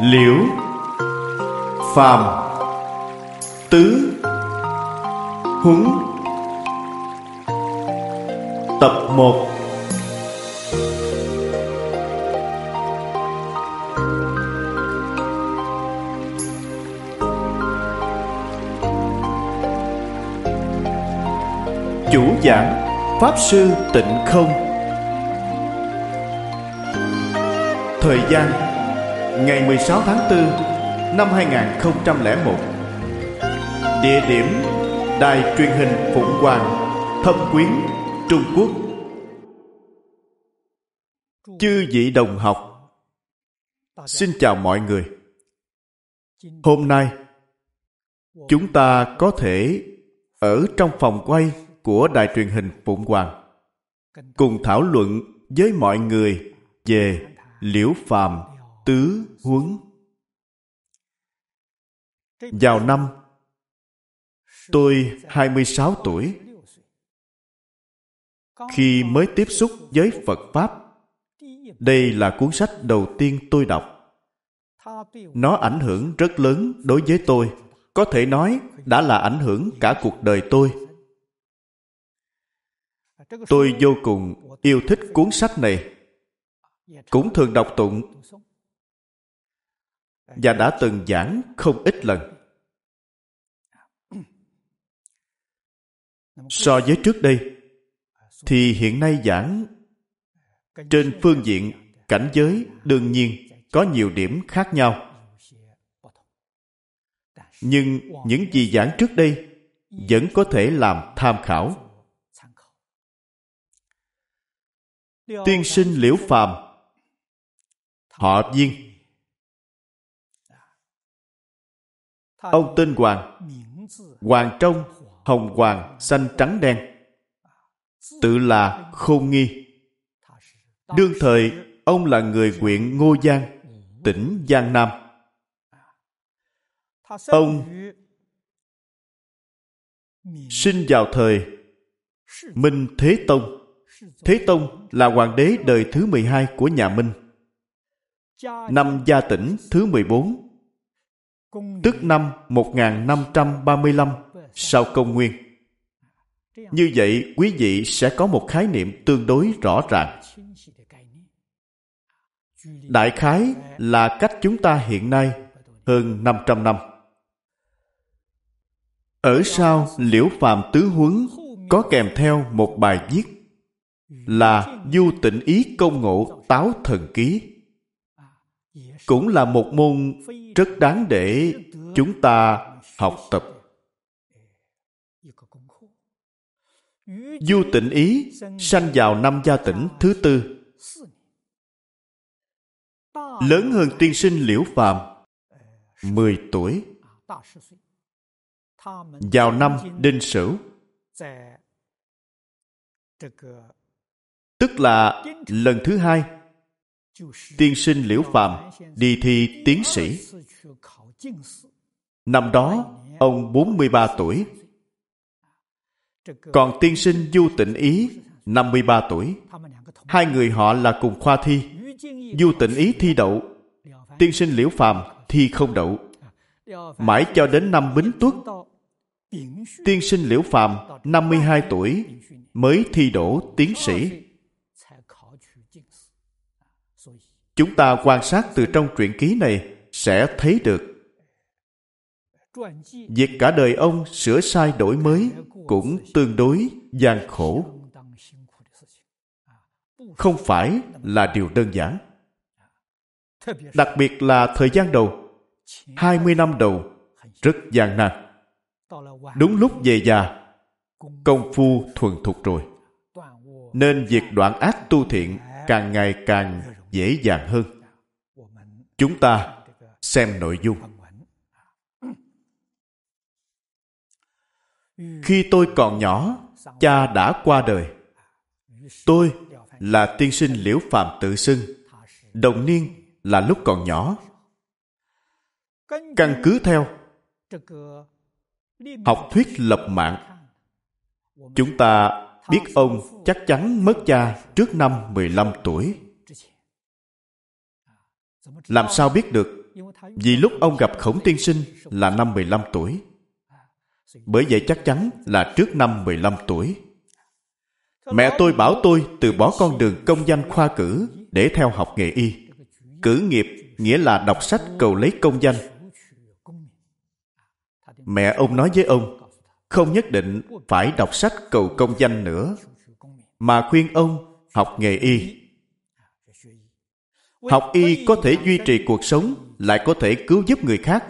Liễu Phàm Tứ Huấn Tập 1 Chủ giảng Pháp Sư Tịnh Không. Thời gian, Ngày 16 tháng 4 năm 2001 Địa điểm, Đài truyền hình Phụng Hoàng, Thâm Quyến, Trung Quốc. Chư vị đồng học, Xin chào mọi người. Hôm nay, Chúng ta có thể ở trong phòng quay của đài truyền hình Phụng Hoàng cùng thảo luận với mọi người về liễu phàm tứ huấn. Vào năm tôi 26 tuổi, khi mới tiếp xúc với Phật Pháp, đây là cuốn sách đầu tiên tôi đọc. Nó ảnh hưởng rất lớn đối với tôi. Có thể nói đã là ảnh hưởng cả cuộc đời tôi. Tôi vô cùng yêu thích cuốn sách này. Cũng thường đọc tụng và đã từng giảng không ít lần. So với trước đây, thì hiện nay giảng trên phương diện cảnh giới đương nhiên có nhiều điểm khác nhau. Nhưng những gì giảng trước đây vẫn có thể làm tham khảo. Tiên sinh Liễu Phàm Họ Viên. Ông tên Hoàng. Hoàng trong Hồng Hoàng xanh trắng đen. Tự là khôn nghi. Đương thời ông là người huyện Ngô Giang Tỉnh Giang Nam. Ông sinh vào thời Minh Thế Tông. Thế Tông là hoàng đế đời thứ 12 của nhà Minh. Năm gia tỉnh thứ 14, tức năm 1535 sau công nguyên. Như vậy, quý vị sẽ có một khái niệm tương đối rõ ràng. Đại khái là cách chúng ta hiện nay hơn 500 năm. Ở sau Liễu Phàm Tứ Huấn có kèm theo một bài viết là du tịnh ý công ngộ táo thần ký cũng là một môn rất đáng để chúng ta học tập. Du tịnh ý sanh vào năm gia tỉnh thứ tư. Lớn hơn tiên sinh liễu phàm 10 tuổi. Vào năm đinh sửu, tức là lần thứ hai tiên sinh liễu phàm đi thi tiến sĩ。năm đó ông 43 tuổi. còn tiên sinh du tịnh ý 53 tuổi. Hai người họ là cùng khoa thi. du tịnh ý thi đậu. tiên sinh liễu phàm thi không đậu. Mãi cho đến năm bính tuất. tiên sinh liễu phàm 52 tuổi mới thi đỗ tiến sĩ chúng ta quan sát từ trong truyện ký này sẽ thấy được. Việc cả đời ông sửa sai đổi mới cũng tương đối gian khổ. Không phải là điều đơn giản. Đặc biệt là thời gian đầu 20 năm đầu, rất gian nan. Đúng lúc về già, công phu thuần thục rồi. Nên việc đoạn ác tu thiện càng ngày càng dễ dàng hơn. Chúng ta xem nội dung. Khi tôi còn nhỏ, cha đã qua đời. Tôi là tiên sinh liễu phạm tự xưng. Đồng niên là lúc còn nhỏ. Căn cứ theo học thuyết lập mạng, chúng ta biết ông chắc chắn mất cha trước năm 15 tuổi. Làm sao biết được? Vì lúc ông gặp khổng tiên sinh là năm 15 tuổi. Bởi vậy chắc chắn là trước năm 15 tuổi. Mẹ tôi bảo tôi từ bỏ con đường công danh khoa cử để theo học nghề y. Cử nghiệp nghĩa là đọc sách cầu lấy công danh. Mẹ ông nói với ông, không nhất định phải đọc sách cầu công danh nữa, mà khuyên ông học nghề y. Học y có thể duy trì cuộc sống, lại có thể cứu giúp người khác.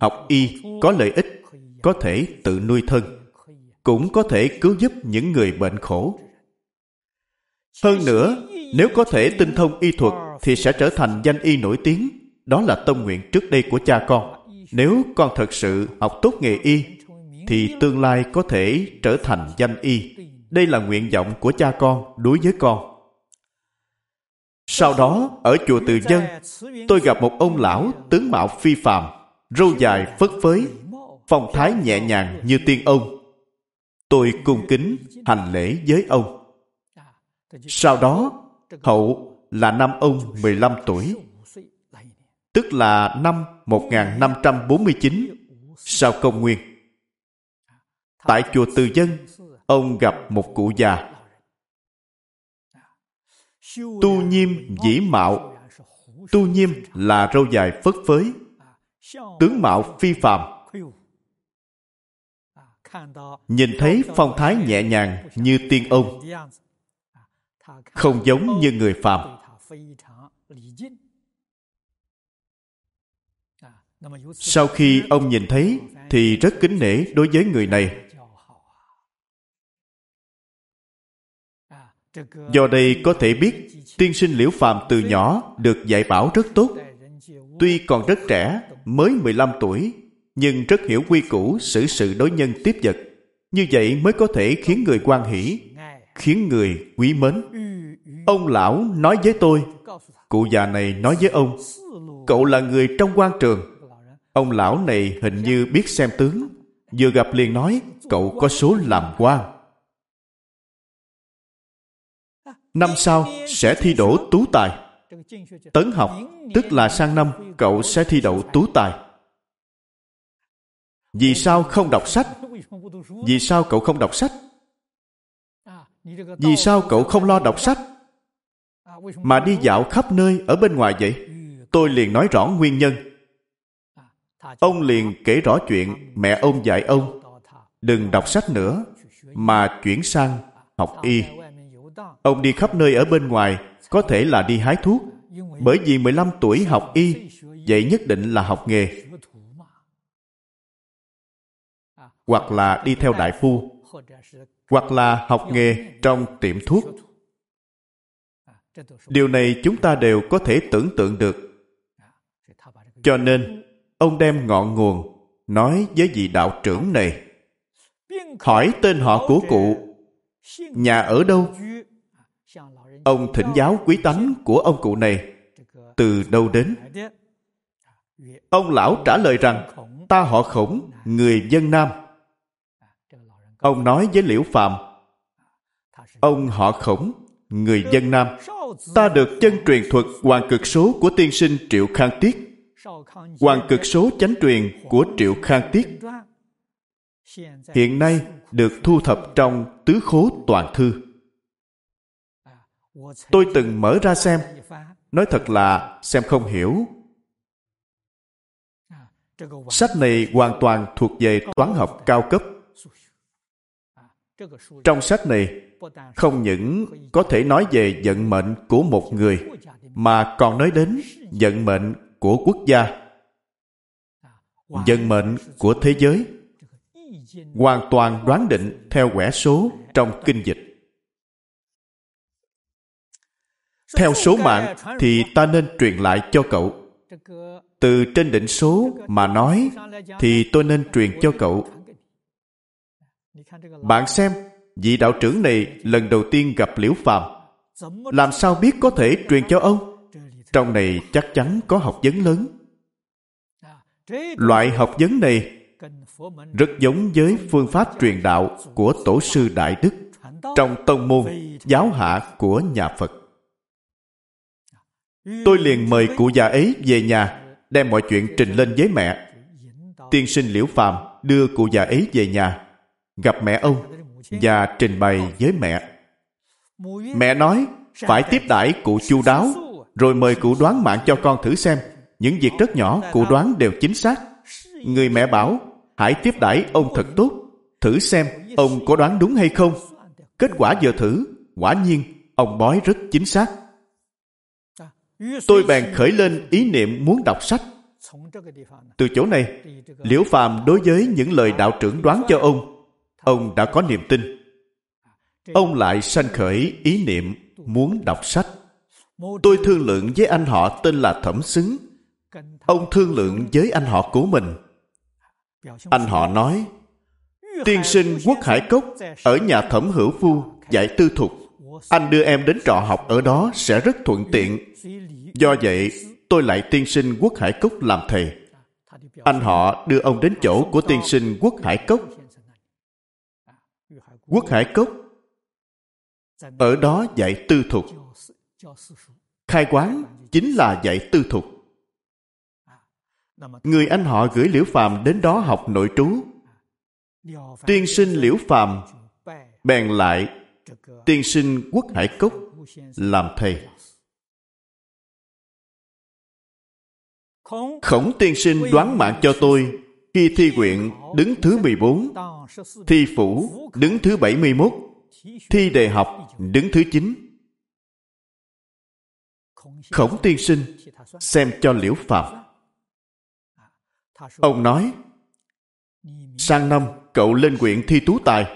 Học y có lợi ích, có thể tự nuôi thân, cũng có thể cứu giúp những người bệnh khổ. Hơn nữa, nếu có thể tinh thông y thuật thì sẽ trở thành danh y nổi tiếng. Đó là tâm nguyện trước đây của cha con. Nếu con thật sự học tốt nghề y, thì tương lai có thể trở thành danh y. Đây là nguyện vọng của cha con đối với con. Sau đó, ở chùa Từ Dân, tôi gặp một ông lão tướng mạo phi phàm, râu dài phất phới, phong thái nhẹ nhàng như tiên ông. Tôi cung kính hành lễ với ông. Sau đó, hậu là năm ông 15 tuổi, tức là năm 1549 sau công nguyên. Tại chùa Từ Dân, ông gặp một cụ già. Tu nhiêm dĩ mạo. Tu nhiêm là râu dài phất phới, tướng mạo phi phàm. Nhìn thấy phong thái nhẹ nhàng như tiên ông, không giống như người phàm. Sau khi ông nhìn thấy thì rất kính nể đối với người này. Do đây có thể biết tiên sinh Liễu Phàm từ nhỏ được dạy bảo rất tốt. Tuy còn rất trẻ, mới 15 tuổi, nhưng rất hiểu quy củ xử sự đối nhân tiếp vật. Như vậy mới có thể khiến người quan hỷ, khiến người quý mến. Ông lão nói với tôi, cụ già này nói với ông, cậu là người trong quan trường. Ông lão này hình như biết xem tướng, vừa gặp liền nói, cậu có số làm quan. Năm sau sẽ thi đỗ tú tài. Tấn học, tức là sang năm cậu sẽ thi đậu tú tài. Vì sao không đọc sách? Vì sao cậu không đọc sách? Vì sao cậu không lo đọc sách? Mà đi dạo khắp nơi ở bên ngoài vậy? Tôi liền nói rõ nguyên nhân. Ông liền kể rõ chuyện mẹ ông dạy ông đừng đọc sách nữa mà chuyển sang học y. Ông đi khắp nơi ở bên ngoài, có thể là đi hái thuốc. Bởi vì 15 tuổi học y, vậy nhất định là học nghề. Hoặc là đi theo đại phu, hoặc là học nghề trong tiệm thuốc. Điều này chúng ta đều có thể tưởng tượng được. Cho nên, ông đem ngọn nguồn, nói với vị đạo trưởng này, hỏi tên họ của cụ, nhà ở đâu? Ông thỉnh giáo quý tánh của ông cụ này. Từ đâu đến? Ông lão trả lời rằng, ta họ khổng, người dân nam. Ông nói với liễu phạm ông họ khổng, người dân nam, ta được chân truyền thuật hoàng cực số của tiên sinh triệu khang tiết. Hoàng cực số chánh truyền của triệu khang tiết. Hiện nay được thu thập trong tứ khố toàn thư tôi từng mở ra xem. Nói thật là xem không hiểu. Sách này hoàn toàn thuộc về toán học cao cấp. Trong sách này, không những có thể nói về vận mệnh của một người, mà còn nói đến vận mệnh của quốc gia, vận mệnh của thế giới. Hoàn toàn đoán định theo quẻ số trong kinh dịch. Theo số mạng thì ta nên truyền lại cho cậu. Từ trên định số mà nói thì tôi nên truyền cho cậu. Bạn xem, vị đạo trưởng này lần đầu tiên gặp liễu phàm. Làm sao biết có thể truyền cho ông? Trong này chắc chắn có học vấn lớn. Loại học vấn này rất giống với phương pháp truyền đạo của tổ sư đại đức trong tông môn giáo hạ của nhà phật tôi liền mời cụ già ấy về nhà, đem mọi chuyện trình lên với mẹ. Tiên sinh liễu phàm đưa cụ già ấy về nhà, gặp mẹ ông và trình bày với mẹ. Mẹ nói, phải tiếp đãi cụ chu đáo, rồi mời cụ đoán mạng cho con thử xem. Những việc rất nhỏ, cụ đoán đều chính xác. Người mẹ bảo, hãy tiếp đãi ông thật tốt, thử xem ông có đoán đúng hay không. Kết quả giờ thử, quả nhiên, ông bói rất chính xác tôi bèn khởi lên ý niệm muốn đọc sách. Từ chỗ này liễu phàm đối với những lời đạo trưởng đoán cho ông ông đã có niềm tin. Ông lại sanh khởi ý niệm muốn đọc sách. Tôi thương lượng với anh họ tên là thẩm xứng. Ông thương lượng với anh họ của mình. Anh họ nói tiên sinh quốc hải cốc ở nhà thẩm hữu phu dạy tư thục. Anh đưa em đến trọ học ở đó sẽ rất thuận tiện do vậy, tôi lại tiên sinh quốc hải cốc làm thầy. Anh họ đưa ông đến chỗ của tiên sinh quốc hải cốc. Quốc hải cốc ở đó dạy tư thục. Khai quán chính là dạy tư thục. Người anh họ gửi liễu phàm đến đó học nội trú. Tiên sinh liễu phàm bèn lại, tiên sinh quốc hải cốc làm thầy. Khổng tiên sinh đoán mạng cho tôi khi thi quyện đứng thứ 14, thi phủ đứng thứ 71, thi đề học đứng thứ 9. Khổng tiên sinh xem cho liễu phạm. Ông nói, sang năm cậu lên quyện thi tú tài.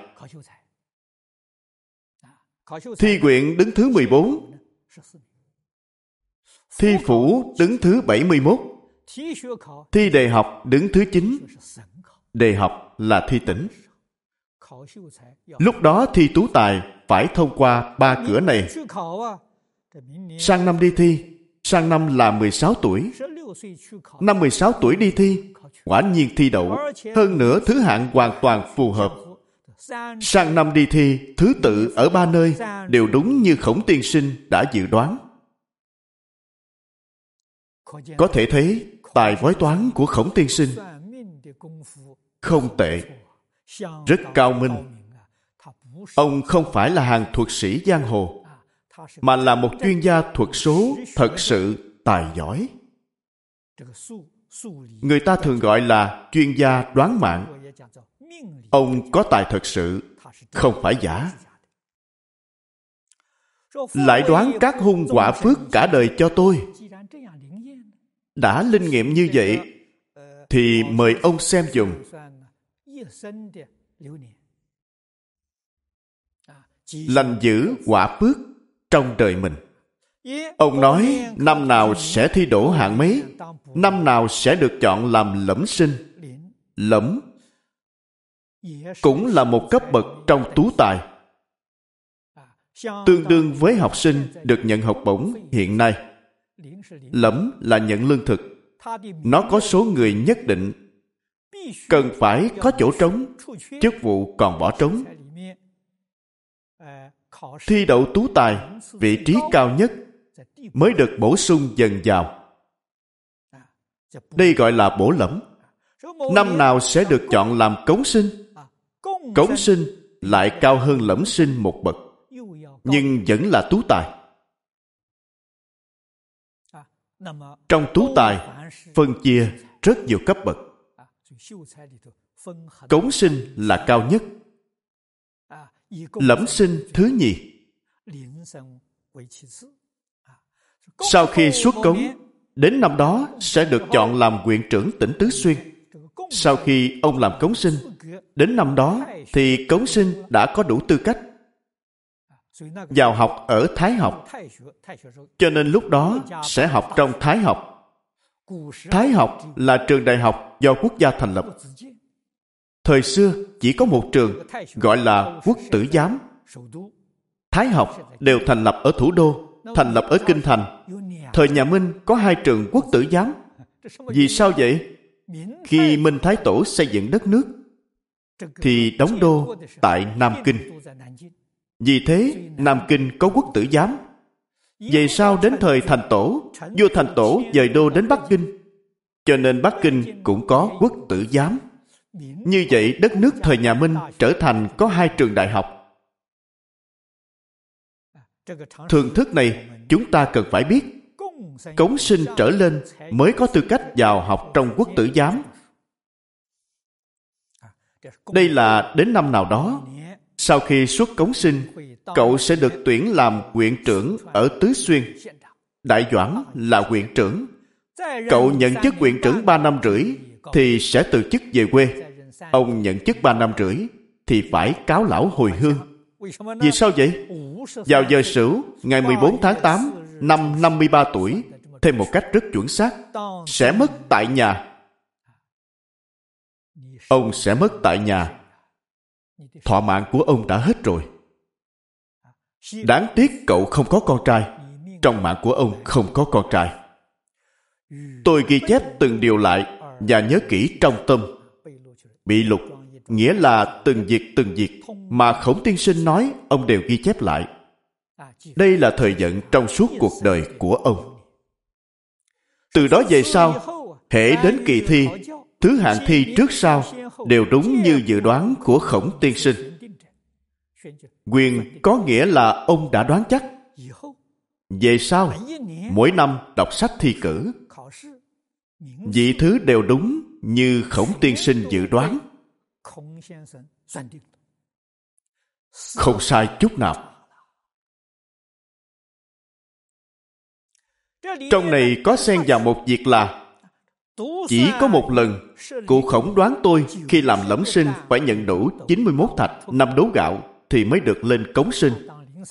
Thi quyện đứng thứ 14, thi phủ đứng thứ 71, thi đề học đứng thứ 9. Đề học là thi tỉnh. Lúc đó thi tú tài phải thông qua ba cửa này. Sang năm đi thi, sang năm là 16 tuổi. Năm 16 tuổi đi thi, quả nhiên thi đậu. Hơn nữa thứ hạng hoàn toàn phù hợp. Sang năm đi thi, thứ tự ở ba nơi đều đúng như khổng tiên sinh đã dự đoán. Có thể thấy tài bói toán của khổng tiên sinh. Không tệ. Rất cao minh. Ông không phải là hàng thuật sĩ giang hồ, mà là một chuyên gia thuật số thật sự tài giỏi. Người ta thường gọi là chuyên gia đoán mạng. Ông có tài thật sự, không phải giả. Lại đoán các hung quả phước cả đời cho tôi đã linh nghiệm như vậy, thì mời ông xem dùng. Lành giữ quả phước trong đời mình. Ông nói, năm nào sẽ thi đổ hạng mấy? Năm nào sẽ được chọn làm lẫm sinh? Lẫm cũng là một cấp bậc trong tú tài. Tương đương với học sinh được nhận học bổng hiện nay lẫm là nhận lương thực. Nó có số người nhất định. Cần phải có chỗ trống chức vụ còn bỏ trống. Thi đậu tú tài, vị trí cao nhất, mới được bổ sung dần vào. Đây gọi là bổ lẫm. Năm nào sẽ được chọn làm cống sinh? Cống sinh lại cao hơn lẫm sinh một bậc, nhưng vẫn là tú tài trong tú tài, phân chia rất nhiều cấp bậc. Cống sinh là cao nhất. Lẫm sinh thứ nhì. Sau khi xuất cống, đến năm đó sẽ được chọn làm huyện trưởng tỉnh tứ xuyên. Sau khi ông làm cống sinh, đến năm đó thì cống sinh đã có đủ tư cách vào học ở thái học. Cho nên lúc đó sẽ học trong thái học. Thái học là trường đại học do quốc gia thành lập. Thời xưa chỉ có một trường gọi là quốc tử giám. Thái học đều thành lập ở thủ đô, thành lập ở kinh thành. Thời nhà minh có hai trường quốc tử giám. Vì sao vậy? Khi minh thái tổ xây dựng đất nước, thì đóng đô tại nam kinh vì thế, nam kinh có quốc tử giám. Về sau đến thời thành tổ, vua thành tổ dời đô đến bắc kinh. Cho nên bắc kinh cũng có quốc tử giám. Như vậy, đất nước thời nhà minh trở thành có hai trường đại học. Thường thức này, chúng ta cần phải biết. Cống sinh trở lên mới có tư cách vào học trong quốc tử giám. Đây là đến năm nào đó sau khi xuất cống sinh, cậu sẽ được tuyển làm huyện trưởng ở tứ xuyên. Đại doãn là huyện trưởng. Cậu nhận chức huyện trưởng ba năm rưỡi thì sẽ từ chức về quê. Ông nhận chức ba năm rưỡi thì phải cáo lão hồi hương. Vì sao vậy? Vào giờ sửu, ngày 14 tháng 8 năm 53 tuổi, thêm một cách rất chuẩn xác, sẽ mất tại nhà. Ông sẽ mất tại nhà thọ mạng của ông đã hết rồi. Đáng tiếc cậu không có con trai. Trong mạng của ông không có con trai. Tôi ghi chép từng điều lại và nhớ kỹ trong tâm. Bị lục, nghĩa là từng việc từng việc mà khổng tiên sinh nói ông đều ghi chép lại. Đây là thời vận trong suốt cuộc đời của ông. Từ đó về sau hễ đến kỳ thi, thứ hạng thi trước sau đều đúng như dự đoán của khổng tiên sinh. quyền có nghĩa là ông đã đoán chắc. Về sau mỗi năm đọc sách thi cử vị thứ đều đúng như khổng tiên sinh dự đoán. không sai chút nào. trong này có xen vào một việc là chỉ có một lần cụ khổng đoán tôi khi làm lẫm sinh phải nhận đủ 91 thạch, năm đấu gạo thì mới được lên cống sinh.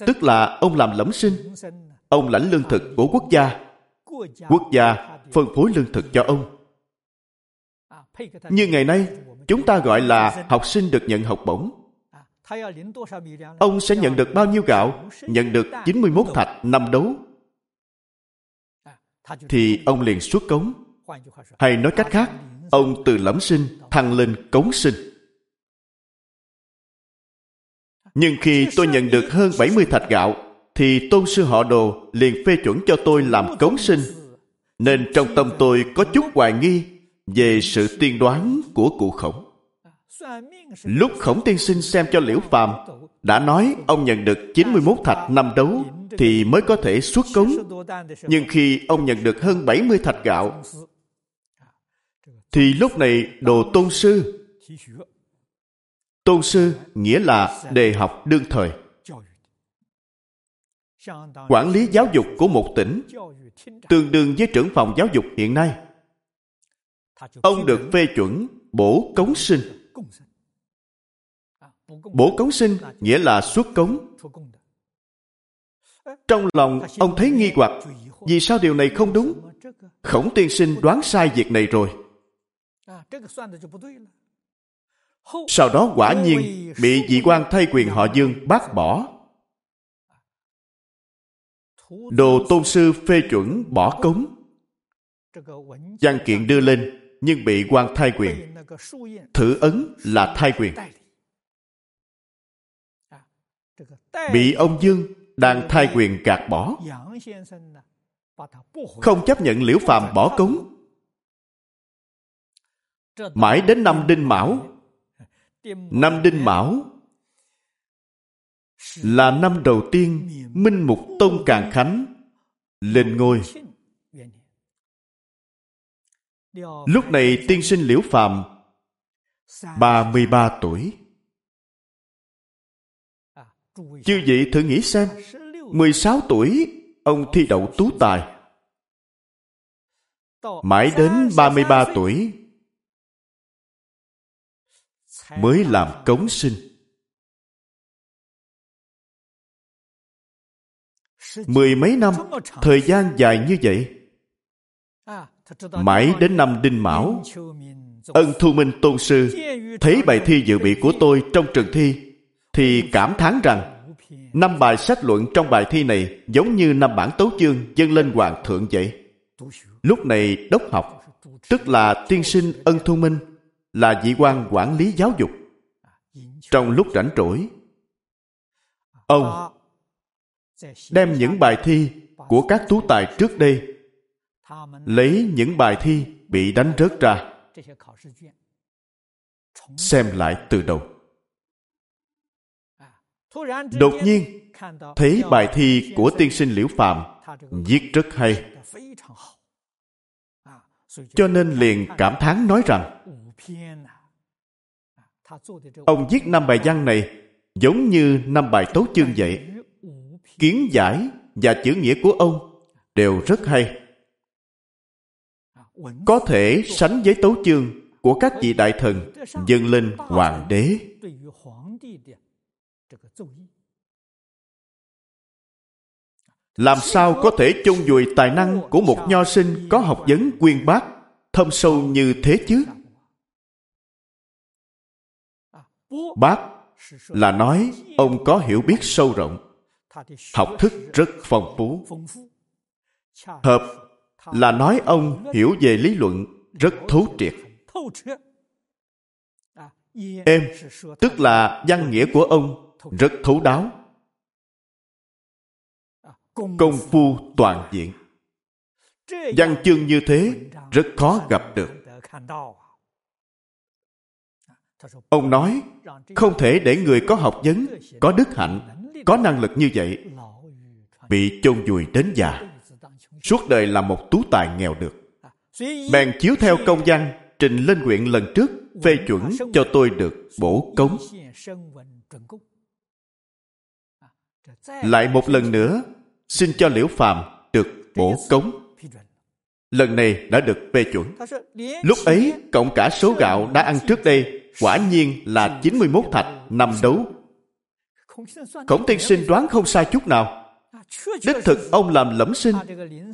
Tức là ông làm lẫm sinh. Ông lãnh lương thực của quốc gia. Quốc gia phân phối lương thực cho ông. Như ngày nay, chúng ta gọi là học sinh được nhận học bổng. Ông sẽ nhận được bao nhiêu gạo? Nhận được 91 thạch, năm đấu thì ông liền xuất cống hay nói cách khác, ông từ lẫm sinh, thăng lên cống sinh. Nhưng khi tôi nhận được hơn 70 thạch gạo, thì tôn sư họ đồ liền phê chuẩn cho tôi làm cống sinh. Nên trong tâm tôi có chút hoài nghi về sự tiên đoán của cụ khổng. Lúc khổng tiên sinh xem cho liễu phàm, đã nói ông nhận được 91 thạch năm đấu thì mới có thể xuất cống. Nhưng khi ông nhận được hơn 70 thạch gạo thì lúc này đồ tôn sư. Tôn sư nghĩa là đề học đương thời. Quản lý giáo dục của một tỉnh, tương đương với trưởng phòng giáo dục hiện nay. Ông được phê chuẩn bổ cống sinh. Bổ cống sinh nghĩa là xuất cống. Trong lòng ông thấy nghi hoặc vì sao điều này không đúng? Khổng tiên sinh đoán sai việc này rồi sau đó quả nhiên bị vị quan thay quyền họ dương bác bỏ. Đồ tôn sư phê chuẩn bỏ cống. văn kiện đưa lên nhưng bị quan thay quyền. thử ấn là thay quyền. Bị ông dương đang thay quyền gạt bỏ. Không chấp nhận liễu phàm bỏ cống mãi đến năm đinh mão. Năm đinh mão là năm đầu tiên minh mục tông càng khánh lên ngôi. Lúc này tiên sinh liễu phàm 33 tuổi. Chư vị thử nghĩ xem 16 tuổi, ông thi đậu tú tài. Mãi đến 33 tuổi mới làm cống sinh. Mười mấy năm, thời gian dài như vậy, mãi đến năm đinh mão, ân thu minh tôn sư thấy bài thi dự bị của tôi trong trường thi, thì cảm thán rằng năm bài sách luận trong bài thi này giống như năm bản tấu chương dâng lên hoàng thượng vậy. Lúc này đốc học, tức là tiên sinh ân thu minh là vị quan quản lý giáo dục. Trong lúc rảnh rỗi, ông đem những bài thi của các tú tài trước đây, lấy những bài thi bị đánh rớt ra, xem lại từ đầu. Đột nhiên, thấy bài thi của tiên sinh liễu Phạm viết rất hay. Cho nên liền cảm thán nói rằng ông viết năm bài văn này giống như năm bài tấu chương vậy. Kiến giải và chữ nghĩa của ông đều rất hay. Có thể sánh với tấu chương của các vị đại thần dâng lên hoàng đế. làm sao có thể chôn vùi tài năng của một nho sinh có học vấn quyên bác thâm sâu như thế chứ bác là nói ông có hiểu biết sâu rộng. Học thức rất phong phú. Hợp là nói ông hiểu về lý luận rất thấu triệt. Em tức là văn nghĩa của ông rất thấu đáo. Công phu toàn diện. Văn chương như thế rất khó gặp được ông nói, không thể để người có học vấn, có đức hạnh, có năng lực như vậy. Bị chôn vùi đến già. Suốt đời là một tú tài nghèo được. Bèn chiếu theo công văn, trình lên huyện lần trước, phê chuẩn cho tôi được bổ cống. Lại một lần nữa, xin cho liễu phàm được bổ cống. Lần này đã được phê chuẩn. Lúc ấy cộng cả số gạo đã ăn trước đây quả nhiên là 91 thạch năm đấu. Khổng tiên sinh đoán không sai chút nào. Đích thực ông làm lẫm sinh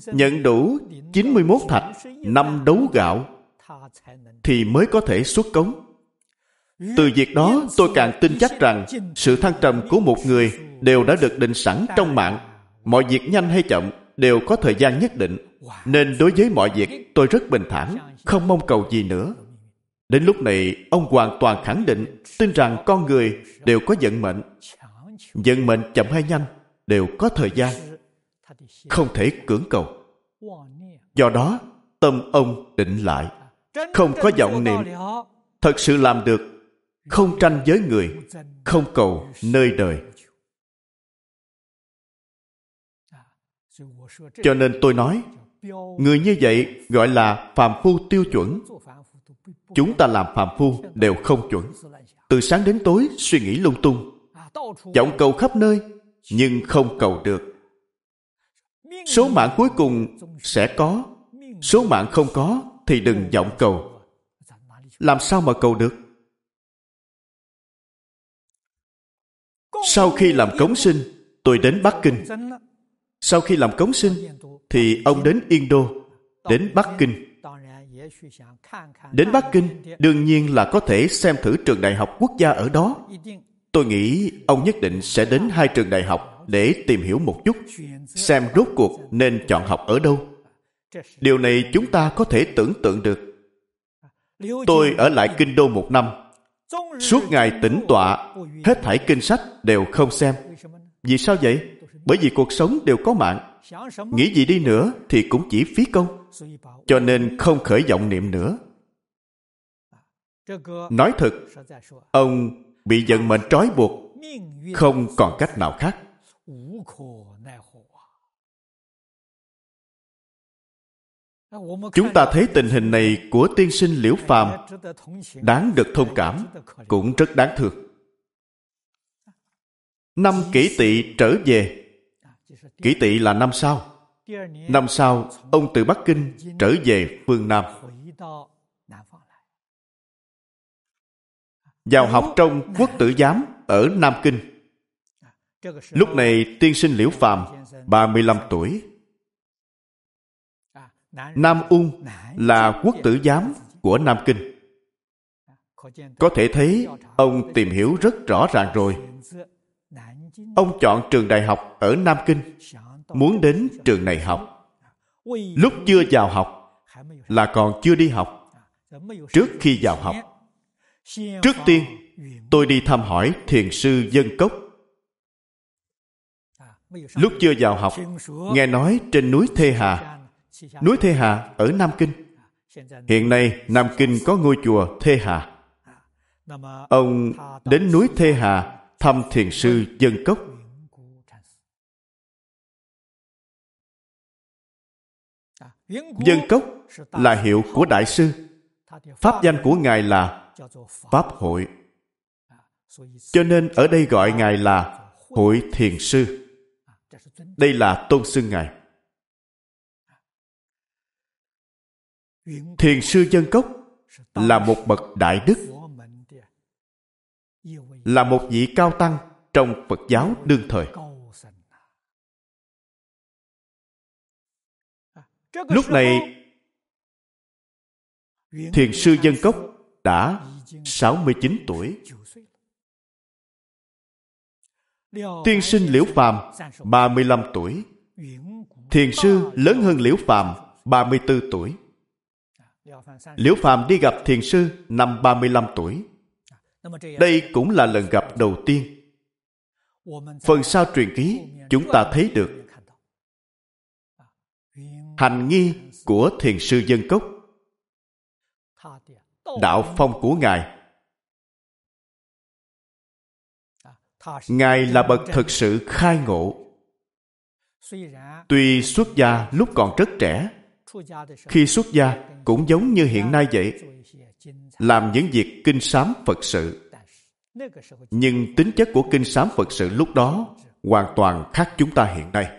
Nhận đủ 91 thạch năm đấu gạo Thì mới có thể xuất cống. Từ việc đó, tôi càng tin chắc rằng Sự thăng trầm của một người Đều đã được định sẵn trong mạng. Mọi việc nhanh hay chậm Đều có thời gian nhất định, Nên đối với mọi việc tôi rất bình thản, Không mong cầu gì nữa. Đến lúc này, ông hoàn toàn khẳng định Tin rằng con người đều có vận mệnh. Vận mệnh chậm hay nhanh đều có thời gian, không thể cưỡng cầu. Do đó, tâm ông định lại, không có vọng niệm. Thật sự làm được, không tranh với người, không cầu nơi đời. Cho nên tôi nói, người như vậy gọi là phàm phu tiêu chuẩn chúng ta làm phàm phu đều không chuẩn. Từ sáng đến tối suy nghĩ lung tung. Vọng cầu khắp nơi, nhưng không cầu được. Số mạng cuối cùng sẽ có, số mạng không có thì đừng vọng cầu. Làm sao mà cầu được? Sau khi làm cống sinh, tôi đến bắc kinh. Sau khi làm cống sinh thì ông đến yên đô đến bắc kinh đến bắc kinh, đương nhiên là có thể xem thử trường đại học quốc gia ở đó. Tôi nghĩ ông nhất định sẽ đến hai trường đại học để tìm hiểu một chút, xem rốt cuộc nên chọn học ở đâu. Điều này chúng ta có thể tưởng tượng được. Tôi ở lại kinh đô một năm. Suốt ngày tĩnh tọa, hết thảy kinh sách đều không xem. Vì sao vậy? Bởi vì cuộc sống đều có mạng nghĩ gì đi nữa thì cũng chỉ phí công. Cho nên không khởi vọng niệm nữa. Nói thật ông bị vận mệnh trói buộc. Không còn cách nào khác. Chúng ta thấy tình hình này của tiên sinh liễu phàm đáng được thông cảm cũng rất đáng thương. Năm kỷ tỵ trở về kỷ tỵ là năm sau năm sau, ông từ bắc kinh trở về phương nam vào học trong quốc tử giám ở Nam Kinh. Lúc này, tiên sinh Liễu Phàm 35 tuổi. Nam Ung là quốc tử giám của Nam Kinh. Có thể thấy, ông tìm hiểu rất rõ ràng rồi. Ông chọn trường đại học ở Nam Kinh, muốn đến trường này học. Lúc chưa vào học là còn chưa đi học. Trước khi vào học, Trước tiên, tôi đi thăm hỏi thiền sư Dân Cốc. lúc chưa vào học nghe nói trên núi thê hà núi thê hà ở nam kinh hiện nay nam kinh có ngôi chùa thê hà ông đến núi thê hà thăm thiền sư dân cốc. Dân cốc là hiệu của đại sư. Pháp danh của ngài là pháp hội. Cho nên ở đây gọi ngài là hội thiền sư. Đây là tôn xưng ngài. Thiền sư dân cốc là một bậc đại đức là một vị cao tăng trong phật giáo đương thời. Lúc này, thiền sư dân cốc đã 69 tuổi. Tiên sinh liễu phàm 35 tuổi. Thiền sư lớn hơn liễu phàm 34 tuổi. Liễu phàm đi gặp thiền sư năm 35 tuổi đây cũng là lần gặp đầu tiên. phần sau truyền ký chúng ta thấy được hành nghi của thiền sư dân cốc. Đạo phong của ngài. Ngài là bậc thực sự khai ngộ. Tuy xuất gia lúc còn rất trẻ khi xuất gia cũng giống như hiện nay vậy làm những việc kinh sám phật sự. Nhưng tính chất của kinh sám phật sự lúc đó hoàn toàn khác chúng ta hiện nay.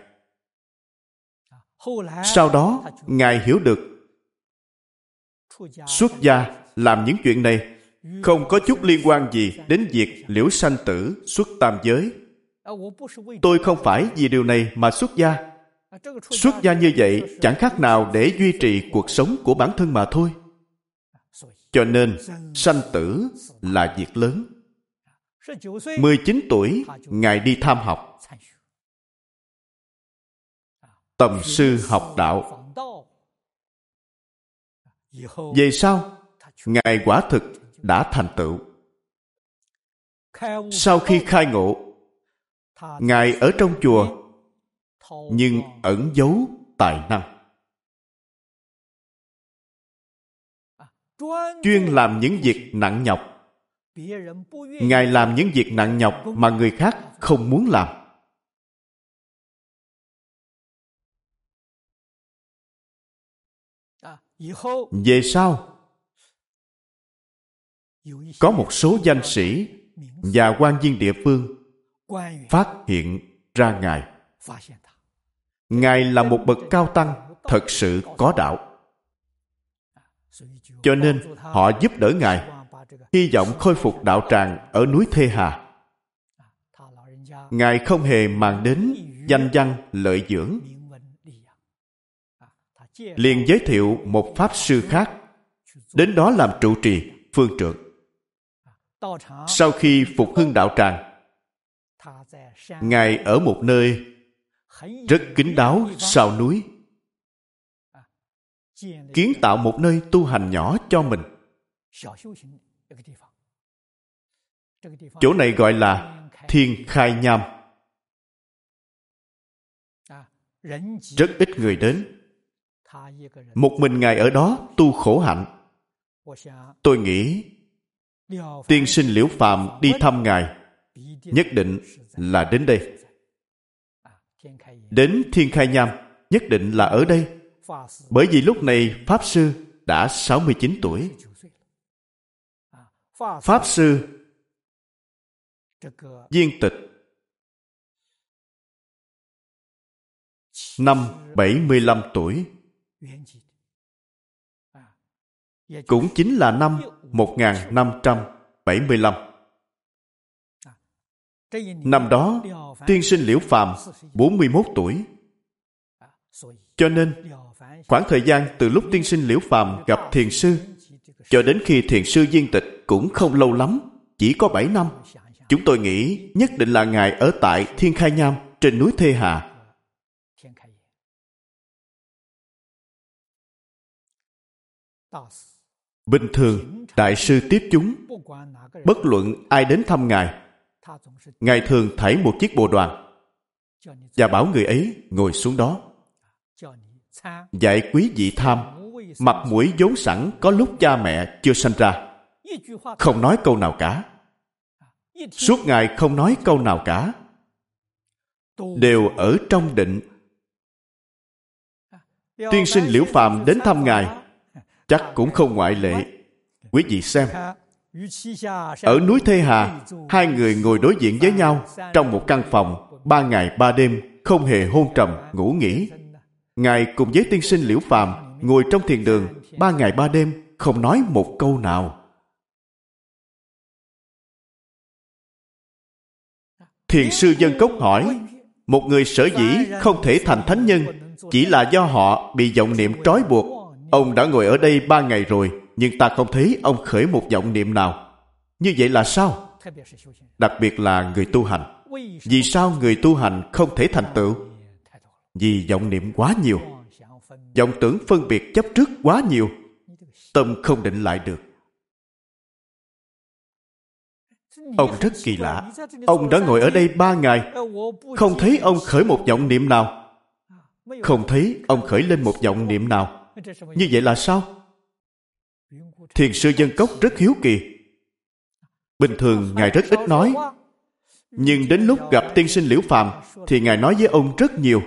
Sau đó, ngài hiểu được xuất gia làm những chuyện này không có chút liên quan gì đến việc liễu sanh tử xuất tam giới. Tôi không phải vì điều này mà xuất gia. Xuất gia như vậy chẳng khác nào để duy trì cuộc sống của bản thân mà thôi cho nên, sanh tử là việc lớn. 19 tuổi, ngài đi tham học. Tầm sư học đạo. Về sau, ngài quả thực đã thành tựu. Sau khi khai ngộ, ngài ở trong chùa, nhưng ẩn giấu tài năng. Chuyên làm những việc nặng nhọc. Ngài làm những việc nặng nhọc mà người khác không muốn làm. Về sau, có một số danh sĩ và quan viên địa phương phát hiện ra ngài. Ngài là một bậc cao tăng thật sự có đạo cho nên, họ giúp đỡ ngài, hy vọng khôi phục đạo tràng ở núi thê hà. Ngài không hề mang đến danh văn lợi dưỡng. Liền giới thiệu một pháp sư khác, đến đó làm trụ trì, phương trượng sau khi phục hưng đạo tràng, ngài ở một nơi rất kín đáo sau núi kiến tạo một nơi tu hành nhỏ cho mình. chỗ này gọi là thiên khai nham. rất ít người đến. một mình ngài ở đó tu khổ hạnh. tôi nghĩ tiên sinh liễu phàm đi thăm ngài nhất định là đến đây. đến thiên khai nham nhất định là ở đây bởi vì lúc này pháp sư đã 69 tuổi pháp sư viên tịch năm 75 tuổi cũng chính là năm 1575. Năm đó, tiên sinh Liễu Phàm 41 tuổi. Cho nên, khoảng thời gian từ lúc tiên sinh Liễu Phàm gặp thiền sư cho đến khi thiền sư viên tịch cũng không lâu lắm, chỉ có 7 năm. Chúng tôi nghĩ nhất định là Ngài ở tại Thiên Khai Nham trên núi Thê Hà. Bình thường, Đại sư tiếp chúng, bất luận ai đến thăm Ngài, Ngài thường thảy một chiếc bồ đoàn. và bảo người ấy ngồi xuống đó dạy quý vị tham mặt mũi vốn sẵn có lúc cha mẹ chưa sanh ra. Không nói câu nào cả. Suốt ngày không nói câu nào cả. Đều ở trong định. Tiên sinh liễu phàm đến thăm ngài. Chắc cũng không ngoại lệ. Quý vị xem. Ở núi Thê Hà, hai người ngồi đối diện với nhau trong một căn phòng, ba ngày ba đêm, không hề hôn trầm, ngủ nghỉ. Ngài cùng với tiên sinh Liễu Phàm ngồi trong thiền đường ba ngày ba đêm, không nói một câu nào. Thiền sư Dân Cốc hỏi, một người sở dĩ không thể thành thánh nhân chỉ là do họ bị vọng niệm trói buộc. Ông đã ngồi ở đây ba ngày rồi, nhưng ta không thấy ông khởi một vọng niệm nào. Như vậy là sao? Đặc biệt là người tu hành. Vì sao người tu hành không thể thành tựu? Vì vọng niệm quá nhiều. vọng tưởng phân biệt chấp trước quá nhiều. Tâm không định lại được. Ông rất kỳ lạ. Ông đã ngồi ở đây ba ngày, không thấy ông khởi một vọng niệm nào. Không thấy ông khởi lên một vọng niệm nào. Như vậy là sao? Thiền sư dân cốc rất hiếu kỳ. Bình thường Ngài rất ít nói. Nhưng đến lúc gặp tiên sinh Liễu Phàm thì Ngài nói với ông rất nhiều.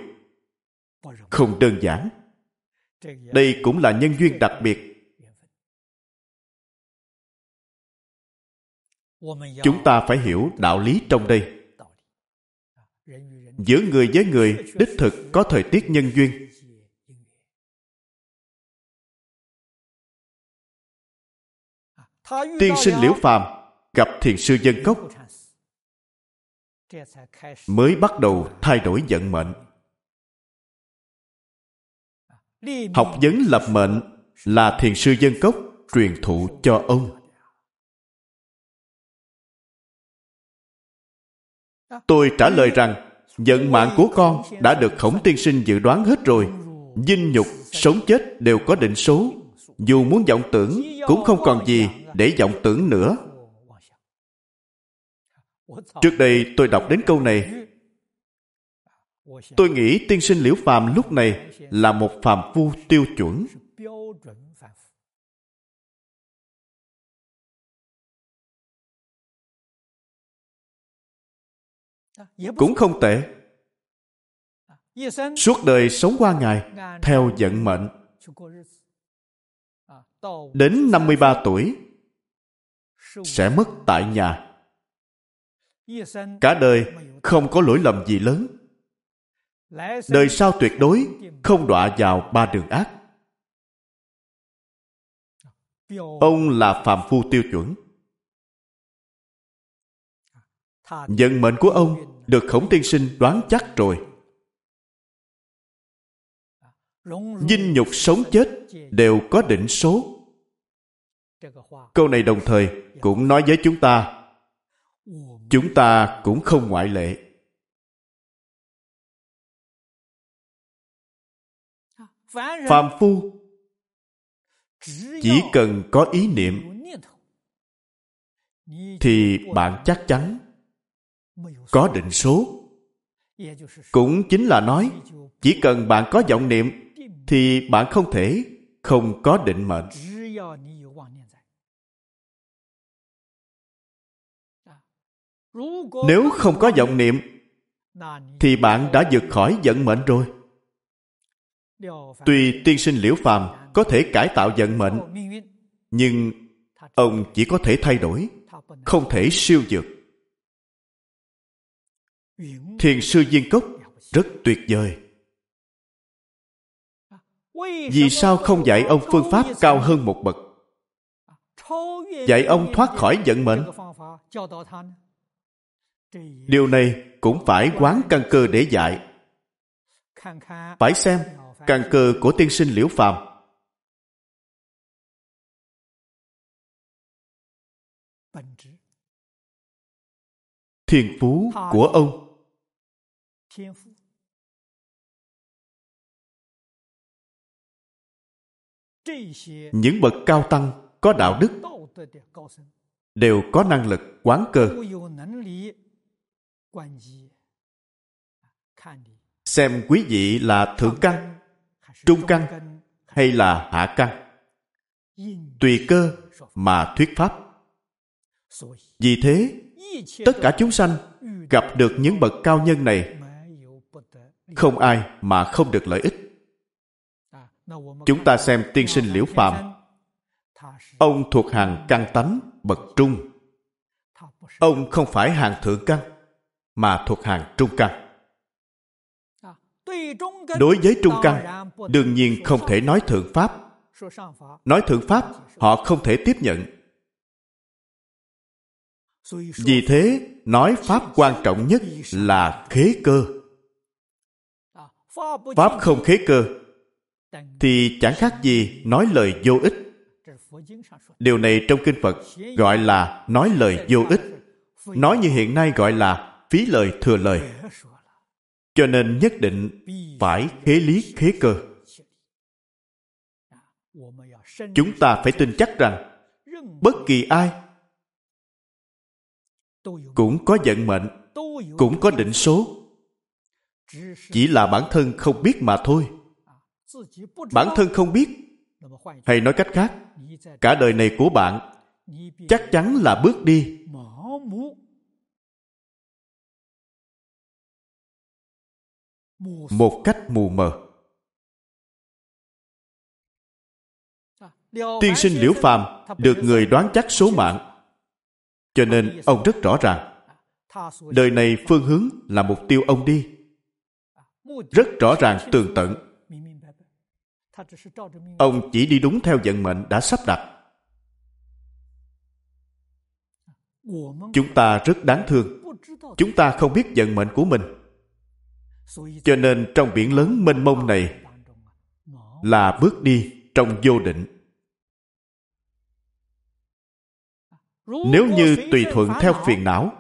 Không đơn giản. Đây cũng là nhân duyên đặc biệt. Chúng ta phải hiểu đạo lý trong đây. Giữa người với người, đích thực có thời tiết nhân duyên tiên sinh liễu phàm gặp thiền sư dân cốc, mới bắt đầu thay đổi vận mệnh học vấn lập mệnh là thiền sư dân cốc truyền thụ cho ông. Tôi trả lời rằng, vận mạng của con đã được khổng tiên sinh dự đoán hết rồi. Dinh nhục, sống chết đều có định số. Dù muốn vọng tưởng, cũng không còn gì để vọng tưởng nữa. Trước đây tôi đọc đến câu này tôi nghĩ tiên sinh liễu phàm lúc này là một phàm phu tiêu chuẩn cũng không tệ suốt đời sống qua ngày, theo vận mệnh đến 53 tuổi, sẽ mất tại nhà. Cả đời không có lỗi lầm gì lớn. Đời sau tuyệt đối không đọa vào ba đường ác. Ông là phàm phu tiêu chuẩn. Vận mệnh của ông được khổng tiên sinh đoán chắc rồi. Dinh nhục sống chết đều có định số. Câu này đồng thời cũng nói với chúng ta chúng ta cũng không ngoại lệ phàm phu chỉ cần có ý niệm thì bạn chắc chắn có định số. Cũng chính là nói chỉ cần bạn có vọng niệm thì bạn không thể không có định mệnh. Nếu không có vọng niệm, thì bạn đã vượt khỏi vận mệnh rồi. Tuy tiên sinh liễu phàm có thể cải tạo vận mệnh, nhưng ông chỉ có thể thay đổi, không thể siêu vượt. Thiền sư Viên Cốc rất tuyệt vời. Vì sao không dạy ông phương pháp cao hơn một bậc? Dạy ông thoát khỏi vận mệnh. Điều này cũng phải quán căn cơ để dạy. Phải xem căn cơ của tiên sinh liễu phàm. Thiên phú của ông. Những bậc cao tăng có đạo đức, đều có năng lực quán cơ. Xem quý vị là thượng căn trung căn hay là hạ căn? Tùy cơ mà thuyết pháp. Vì thế tất cả chúng sanh gặp được những bậc cao nhân này không ai mà không được lợi ích. Chúng ta xem tiên sinh liễu phàm. Ông thuộc hàng căn tánh bậc trung. Ông không phải hàng thượng căn mà thuộc hàng trung căn đối với trung căn đương nhiên không thể nói thượng pháp. Nói thượng pháp họ không thể tiếp nhận. Vì thế nói pháp quan trọng nhất là khế cơ. Pháp không khế cơ thì chẳng khác gì nói lời vô ích. Điều này trong kinh phật gọi là nói lời vô ích. Nói như hiện nay gọi là phí lời thừa lời cho nên nhất định phải khế lý khế cơ. Chúng ta phải tin chắc rằng bất kỳ ai cũng có vận mệnh, cũng có định số. Chỉ là bản thân không biết mà thôi. Bản thân không biết, hay nói cách khác, cả đời này của bạn chắc chắn là bước đi một cách mù mờ. Tiên sinh liễu phàm được người đoán chắc số mạng. Cho nên ông rất rõ ràng đời này phương hướng là mục tiêu ông đi. Rất rõ ràng tường tận. Ông chỉ đi đúng theo vận mệnh đã sắp đặt. Chúng ta rất đáng thương. Chúng ta không biết vận mệnh của mình cho nên trong biển lớn mênh mông này là bước đi trong vô định. Nếu như tùy thuận theo phiền não,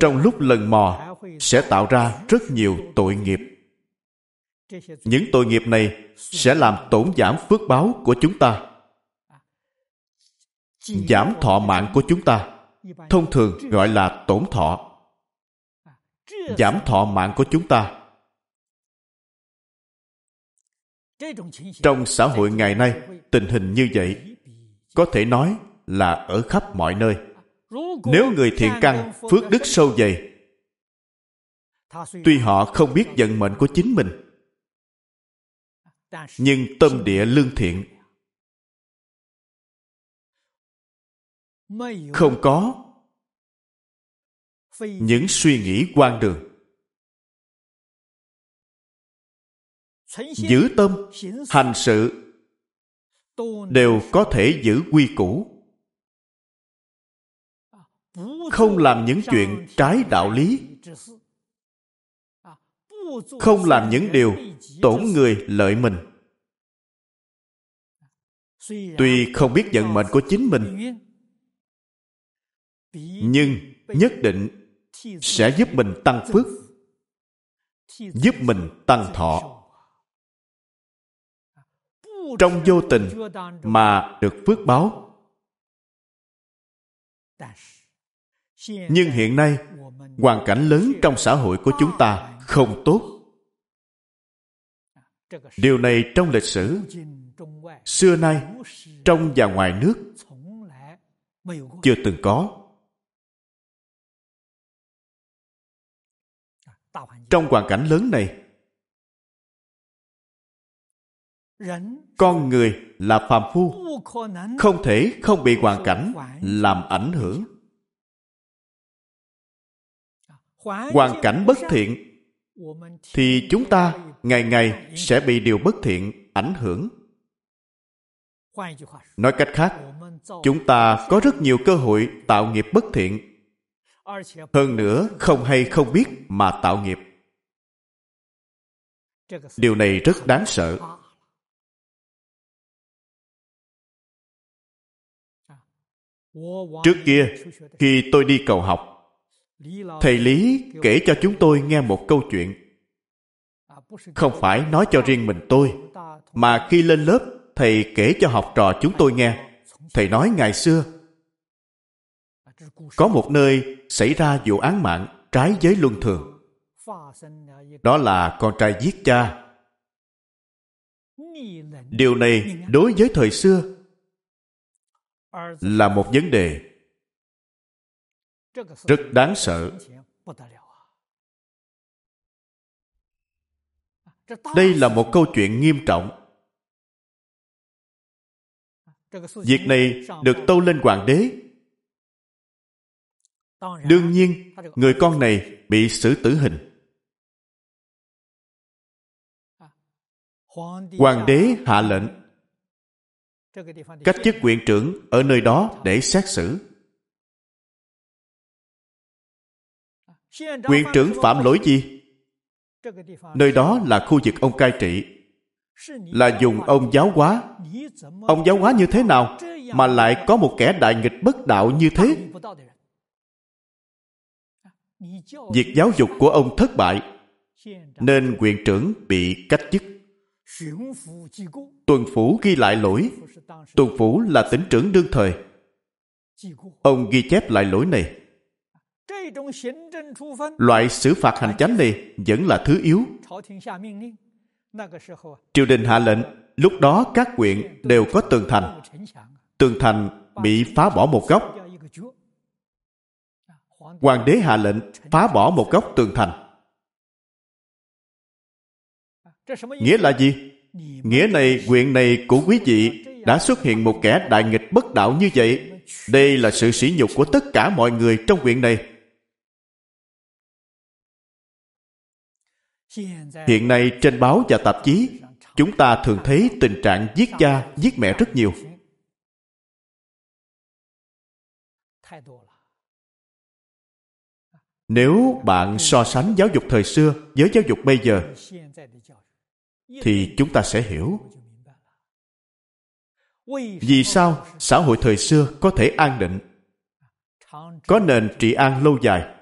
trong lúc lần mò sẽ tạo ra rất nhiều tội nghiệp. Những tội nghiệp này sẽ làm tổn giảm phước báo của chúng ta, giảm thọ mạng của chúng ta, thông thường gọi là tổn thọ giảm thọ mạng của chúng ta. Trong xã hội ngày nay, tình hình như vậy, có thể nói là ở khắp mọi nơi. Nếu người thiện căn phước đức sâu dày, tuy họ không biết vận mệnh của chính mình, nhưng tâm địa lương thiện không có những suy nghĩ quan đường. Giữ tâm hành sự đều có thể giữ quy củ. Không làm những chuyện trái đạo lý. không làm những điều tổn người lợi mình. Tuy không biết vận mệnh của chính mình nhưng nhất định sẽ giúp mình tăng phước, giúp mình tăng thọ. Trong vô tình mà được phước báo. Nhưng hiện nay, hoàn cảnh lớn trong xã hội của chúng ta không tốt. Điều này trong lịch sử. Xưa nay, trong và ngoài nước, chưa từng có. Trong hoàn cảnh lớn này. Con người là phàm phu không thể không bị hoàn cảnh làm ảnh hưởng. Hoàn cảnh bất thiện thì chúng ta ngày ngày sẽ bị điều bất thiện ảnh hưởng. Nói cách khác chúng ta có rất nhiều cơ hội tạo nghiệp bất thiện. Hơn nữa không hay không biết mà tạo nghiệp điều này rất đáng sợ. Trước kia, khi tôi đi cầu học, thầy lý kể cho chúng tôi nghe một câu chuyện. Không phải nói cho riêng mình tôi, mà khi lên lớp, thầy kể cho học trò chúng tôi nghe. Thầy nói, ngày xưa, có một nơi xảy ra vụ án mạng trái với luân thường. Đó là con trai giết cha. Điều này đối với thời xưa là một vấn đề rất đáng sợ. Đây là một câu chuyện nghiêm trọng. Việc này được tâu lên hoàng đế. Đương nhiên, người con này bị xử tử hình. Hoàng đế hạ lệnh cách chức quyền trưởng ở nơi đó để xét xử. Quyền trưởng phạm lỗi gì? Nơi đó là khu vực ông cai trị. Là dùng ông giáo hóa. Ông giáo hóa như thế nào mà lại có một kẻ đại nghịch bất đạo như thế? Việc giáo dục của ông thất bại, nên quyền trưởng bị cách chức. Tuần Phủ ghi lại lỗi. Tuần Phủ là tỉnh trưởng đương thời. Ông ghi chép lại lỗi này. Loại xử phạt hành chánh này vẫn là thứ yếu. Triều đình hạ lệnh, lúc đó các quyện đều có tường thành. Tường thành bị phá bỏ một góc. Hoàng đế hạ lệnh phá bỏ một góc tường thành. Nghĩa là gì? Nghĩa này, nguyện này của quý vị đã xuất hiện một kẻ đại nghịch bất đạo như vậy. Đây là sự sỉ nhục của tất cả mọi người trong nguyện này. Hiện nay trên báo và tạp chí, chúng ta thường thấy tình trạng giết cha, giết mẹ rất nhiều. Nếu bạn so sánh giáo dục thời xưa với giáo dục bây giờ, thì chúng ta sẽ hiểu. Vì sao xã hội thời xưa có thể an định? Có nền trị an lâu dài.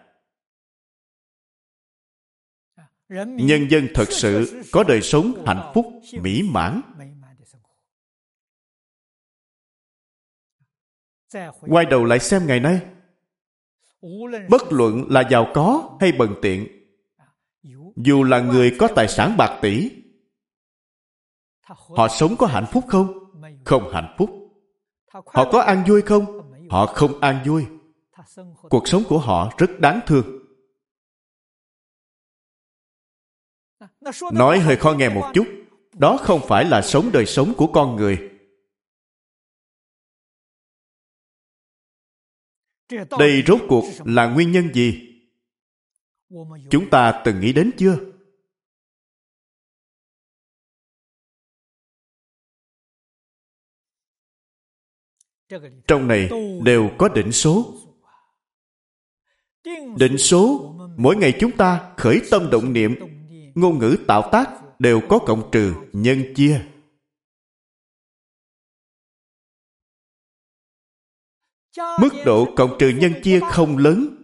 Nhân dân thật sự có đời sống hạnh phúc, mỹ mãn. Quay đầu lại xem ngày nay. Bất luận là giàu có hay bần tiện, dù là người có tài sản bạc tỷ họ sống có hạnh phúc không? Không hạnh phúc. Họ có an vui không? Họ không an vui. Cuộc sống của họ rất đáng thương. Nói hơi khó nghe một chút. Đó không phải là sống đời sống của con người. Đây rốt cuộc là nguyên nhân gì? Chúng ta từng nghĩ đến chưa? Trong này đều có định số. định số mỗi ngày chúng ta khởi tâm động niệm ngôn ngữ tạo tác đều có cộng trừ nhân chia. Mức độ cộng trừ nhân chia không lớn.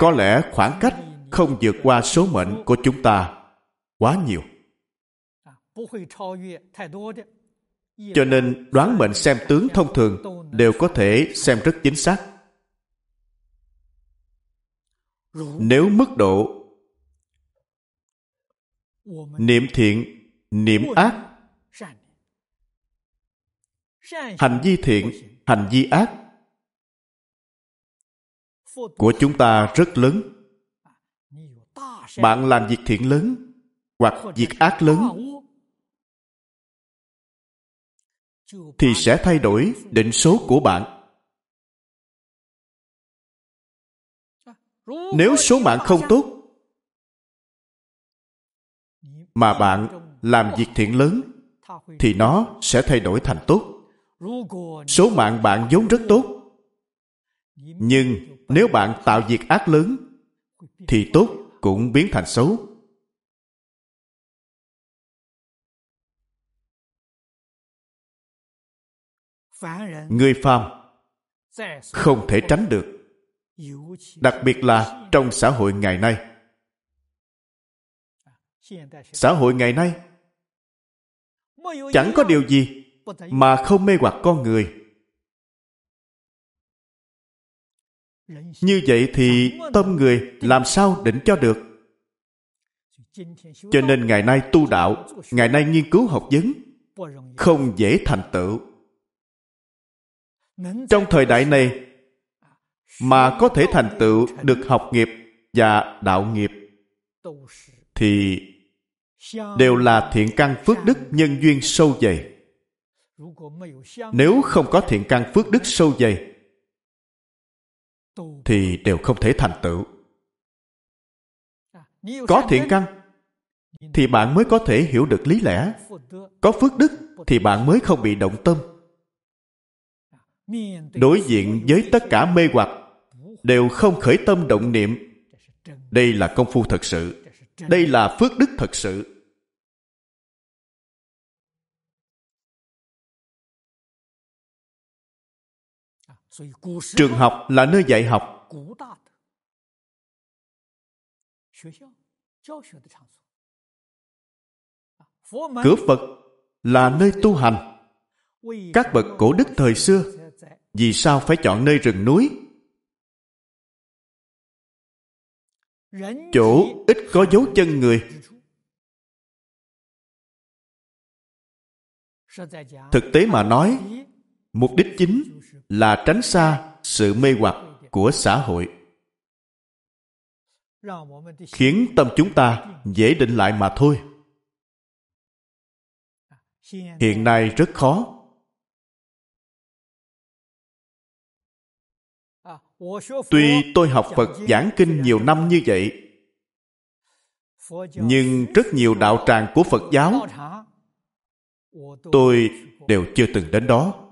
Có lẽ khoảng cách không vượt qua số mệnh của chúng ta quá nhiều cho nên đoán mệnh xem tướng thông thường đều có thể xem rất chính xác. Nếu mức độ niệm thiện niệm ác hành vi thiện hành vi ác của chúng ta rất lớn. bạn làm việc thiện lớn hoặc việc ác lớn thì sẽ thay đổi định số của bạn. Nếu số mạng không tốt mà bạn làm việc thiện lớn, thì nó sẽ thay đổi thành tốt. Số mạng bạn vốn rất tốt, nhưng nếu bạn tạo việc ác lớn, thì tốt cũng biến thành xấu. Người phàm không thể tránh được đặc biệt là trong xã hội ngày nay. Xã hội ngày nay chẳng có điều gì mà không? mê hoặc con người. Như vậy thì tâm người làm sao định cho được? Cho nên ngày nay tu đạo ngày nay nghiên cứu học vấn không dễ thành tựu trong thời đại này mà có thể thành tựu được học nghiệp và đạo nghiệp thì đều là thiện căn phước đức nhân duyên sâu dày. Nếu không có thiện căn phước đức sâu dày thì đều không thể thành tựu. Có thiện căn thì bạn mới có thể hiểu được lý lẽ. Có phước đức thì bạn mới không bị động tâm đối diện với tất cả mê hoặc đều không khởi tâm động niệm. Đây là công phu thật sự. Đây là phước đức thật sự. Trường học là nơi dạy học. Cửa phật là nơi tu hành. Các bậc cổ đức thời xưa vì sao phải chọn nơi rừng núi? Chỗ ít có dấu chân người. Thực tế mà nói, mục đích chính là tránh xa sự mê hoặc của xã hội. Khiến tâm chúng ta dễ định lại mà thôi. Hiện nay rất khó. Tuy tôi học phật giảng kinh nhiều năm như vậy, nhưng rất nhiều đạo tràng của phật giáo tôi đều chưa từng đến đó.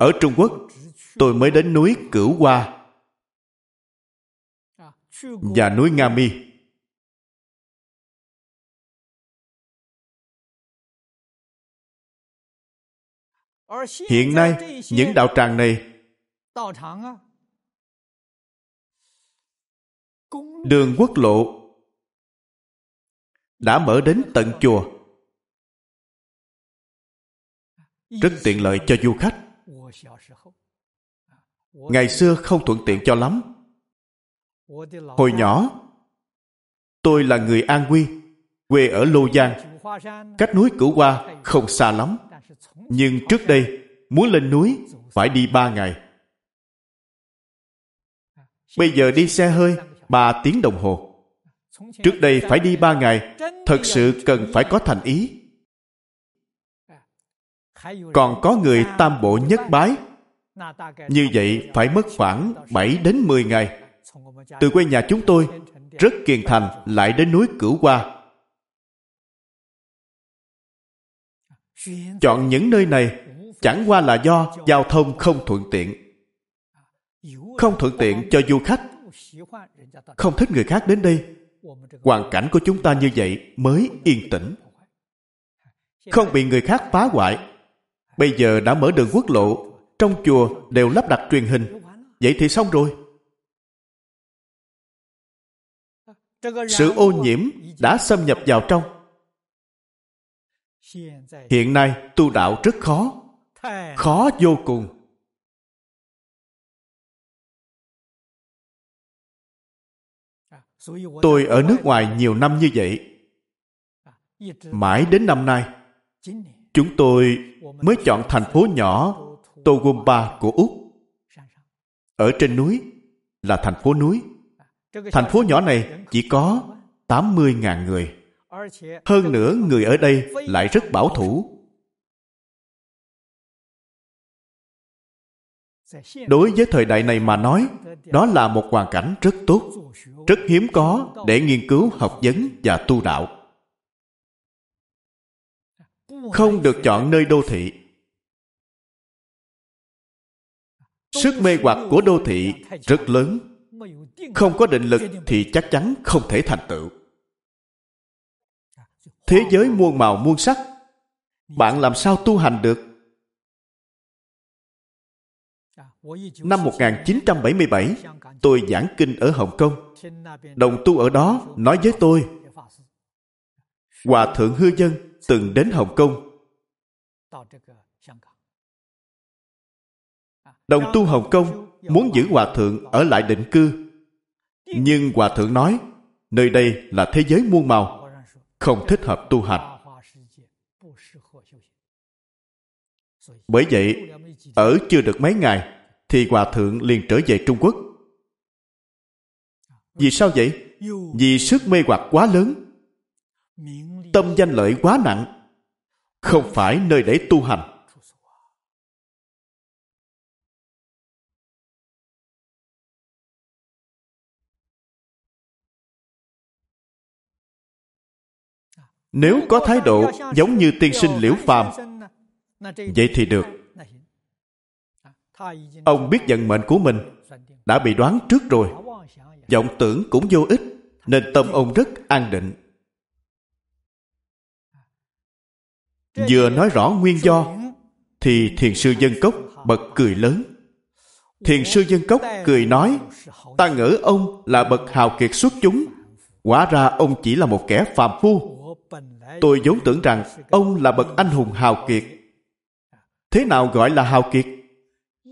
Ở trung quốc, tôi mới đến núi cửu hoa và núi nga mi. Hiện nay, những đạo tràng này đường quốc lộ đã mở đến tận chùa. Rất tiện lợi cho du khách. Ngày xưa không thuận tiện cho lắm. Hồi nhỏ, tôi là người an quy, quê ở lô giang. Cách núi cửu hoa không xa lắm. Nhưng trước đây, muốn lên núi phải đi ba ngày bây giờ đi xe hơi 3 tiếng đồng hồ. Trước đây phải đi ba ngày, thật sự cần phải có thành ý. Còn có người tam bộ nhất bái. Như vậy phải mất khoảng 7 đến 10 ngày. Từ quê nhà chúng tôi, rất kiền thành lại đến núi cửu hoa. Chọn những nơi này, chẳng qua là do giao thông không thuận tiện không thuận tiện cho du khách. Không thích người khác đến đây. Hoàn cảnh của chúng ta như vậy mới yên tĩnh. Không bị người khác phá hoại. Bây giờ đã mở đường quốc lộ, trong chùa đều lắp đặt truyền hình. Vậy thì xong rồi. Sự ô nhiễm đã xâm nhập vào trong. Hiện nay tu đạo rất khó. Khó vô cùng. Tôi ở nước ngoài nhiều năm như vậy mãi đến năm nay, chúng tôi mới chọn thành phố nhỏ Togomba của Úc. Ở trên núi là thành phố núi. Thành phố nhỏ này chỉ có 80.000 người. Hơn nữa người ở đây lại rất bảo thủ. Đối với thời đại này mà nói, đó là một hoàn cảnh rất tốt, rất hiếm có để nghiên cứu học vấn và tu đạo. Không được chọn nơi đô thị. Sức mê hoặc của đô thị rất lớn. Không có định lực thì chắc chắn không thể thành tựu. Thế giới muôn màu muôn sắc bạn làm sao tu hành được? Năm 1977, tôi giảng kinh ở Hồng Kông. Đồng tu ở đó nói với tôi, Hòa Thượng Hư Dân từng đến Hồng Kông. Đồng tu Hồng Kông muốn giữ hòa thượng ở lại định cư nhưng hòa thượng nói nơi đây là thế giới muôn màu không thích hợp tu hành bởi vậy ở chưa được mấy ngày thì hòa thượng liền trở về trung quốc. Vì sao vậy? Vì sức mê hoặc quá lớn. Tâm danh lợi quá nặng. Không phải nơi để tu hành. Nếu có thái độ giống như tiên sinh liễu phàm, vậy thì được ông biết vận mệnh của mình đã bị đoán trước rồi. Vọng tưởng cũng vô ích, nên tâm ông rất an định. Vừa nói rõ nguyên do, thì thiền sư dân cốc bật cười lớn. Thiền sư dân cốc cười nói, ta ngỡ ông là bậc hào kiệt xuất chúng. Quả ra ông chỉ là một kẻ phàm phu. Tôi vốn tưởng rằng ông là bậc anh hùng hào kiệt. Thế nào gọi là hào kiệt?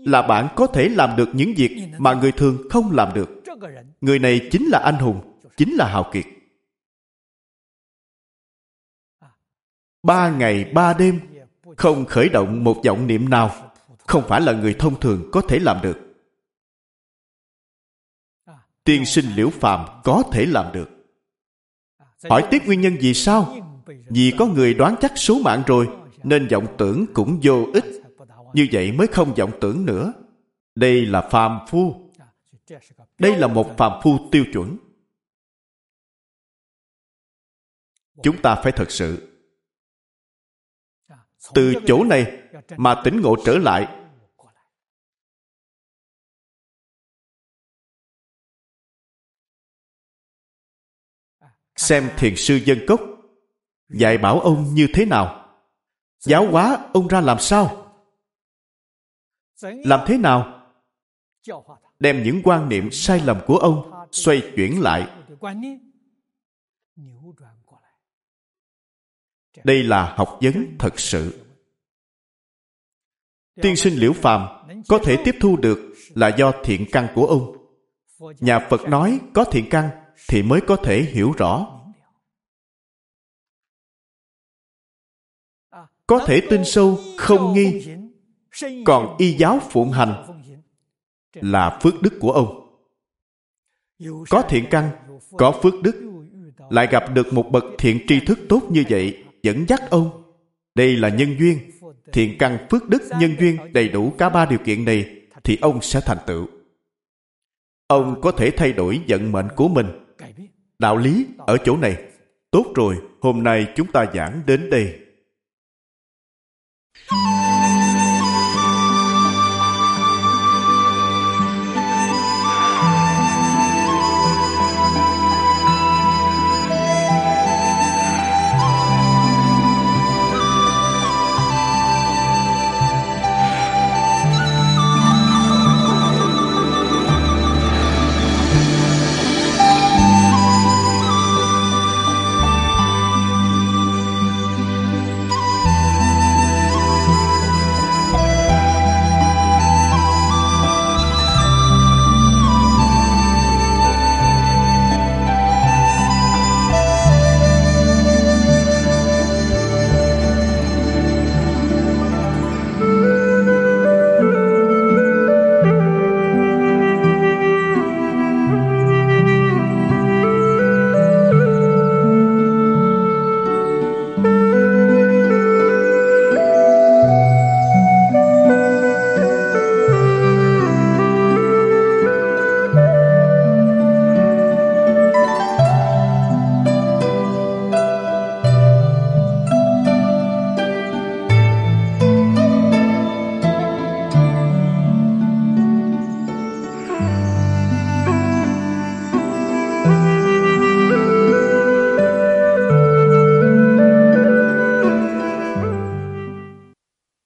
Là bạn có thể làm được những việc mà người thường không làm được. Người này chính là anh hùng, chính là hào kiệt. Ba ngày, ba đêm, không khởi động một vọng niệm nào, không phải là người thông thường có thể làm được. Tiên sinh liễu phàm có thể làm được. Hỏi tiếp nguyên nhân vì sao? Vì có người đoán chắc số mạng rồi, nên vọng tưởng cũng vô ích như vậy mới không vọng tưởng nữa. Đây là phàm phu. Đây là một phàm phu tiêu chuẩn. Chúng ta phải thật sự. Từ chỗ này mà tỉnh ngộ trở lại. Xem thiền sư dân cốc. Dạy bảo ông như thế nào? Giáo hóa ông ra làm sao? Làm thế nào? Đem những quan niệm sai lầm của ông xoay chuyển lại. Đây là học vấn thật sự. tiên sinh liễu phàm có thể tiếp thu được là do thiện căn của ông. Nhà phật nói có thiện căn thì mới có thể hiểu rõ. Có thể tin sâu không nghi còn y giáo phụng hành là phước đức của ông. Có thiện căn có phước đức lại gặp được một bậc thiện tri thức tốt như vậy dẫn dắt ông. Đây là nhân duyên. Thiện căn phước đức nhân duyên đầy đủ cả ba điều kiện này thì ông sẽ thành tựu. Ông có thể thay đổi vận mệnh của mình. Đạo lý ở chỗ này. tốt rồi hôm nay chúng ta giảng đến đây.